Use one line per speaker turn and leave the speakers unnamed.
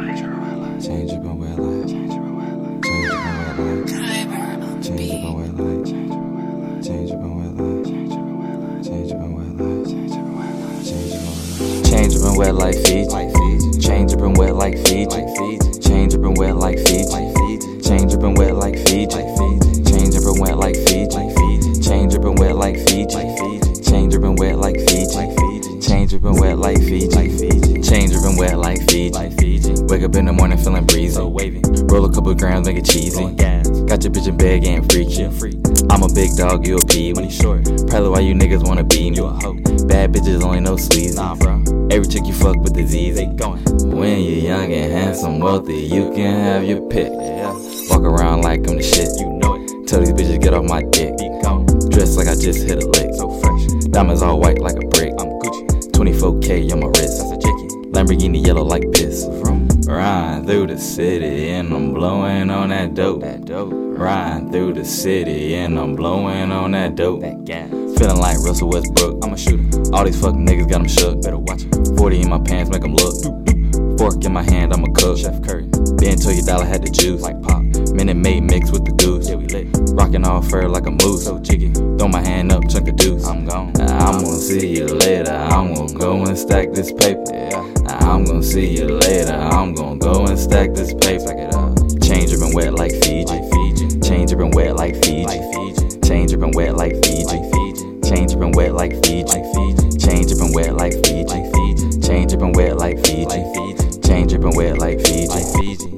Change your way life. Change your way life. Change your way life. Change your way life. Change your way life. Change your way life. Change your way life. Change your way life. Change your way life. Change your way life. Change your way life. Change your way life. Change your way life. Change your way life. Change your way life. Change your way life. Change your way life. Change your way life. Wake up in the morning feeling breezy. Roll a couple grams, make it cheesy. Got your bitch in bed getting freaky. I'm a big dog, you a pee. When short, probably why you niggas wanna be me. Bad bitches only know sleazy. Nah, bro. Every chick you fuck with disease. They going. When you're young and handsome, wealthy, you can have your pick. Walk around like I'm the shit. You
know
it. Tell these bitches get off my dick. Dressed like I just hit a lick. So
fresh.
Diamonds all white like a brick. I'm
Gucci.
24K on my wrist.
That's a.
Lamborghini yellow like piss. Riding through the city and I'm blowing on that dope. That dope. Riding through the city and I'm blowing on that dope. That
gas.
Feeling like Russell Westbrook. I'm a
shooter.
All these fucking niggas got them shook. Better
watch
it. 40 in my pants, make them look. Fork in my hand, I'm a cook. Chef
Curry.
Been till your dollar had the juice. Like pop. Minute Maid mixed with the goose. Yeah, we lit. Rocking all fur like a moose. So
jiggy.
Throw my hand up, chunk a deuce. I'm gone. I'm gonna see you later. I'm gonna go and stack this paper. Yeah. I'm gonna see you later. I'm gonna go and stack this paper. Stack it up. Change up and wet like Fiji. Change up and wet like Fiji. Change up and wet like Fiji. Change up and wet like Fiji. Change up and wet like Fiji. Change up and wet like Fiji. Change up and wet like Fiji.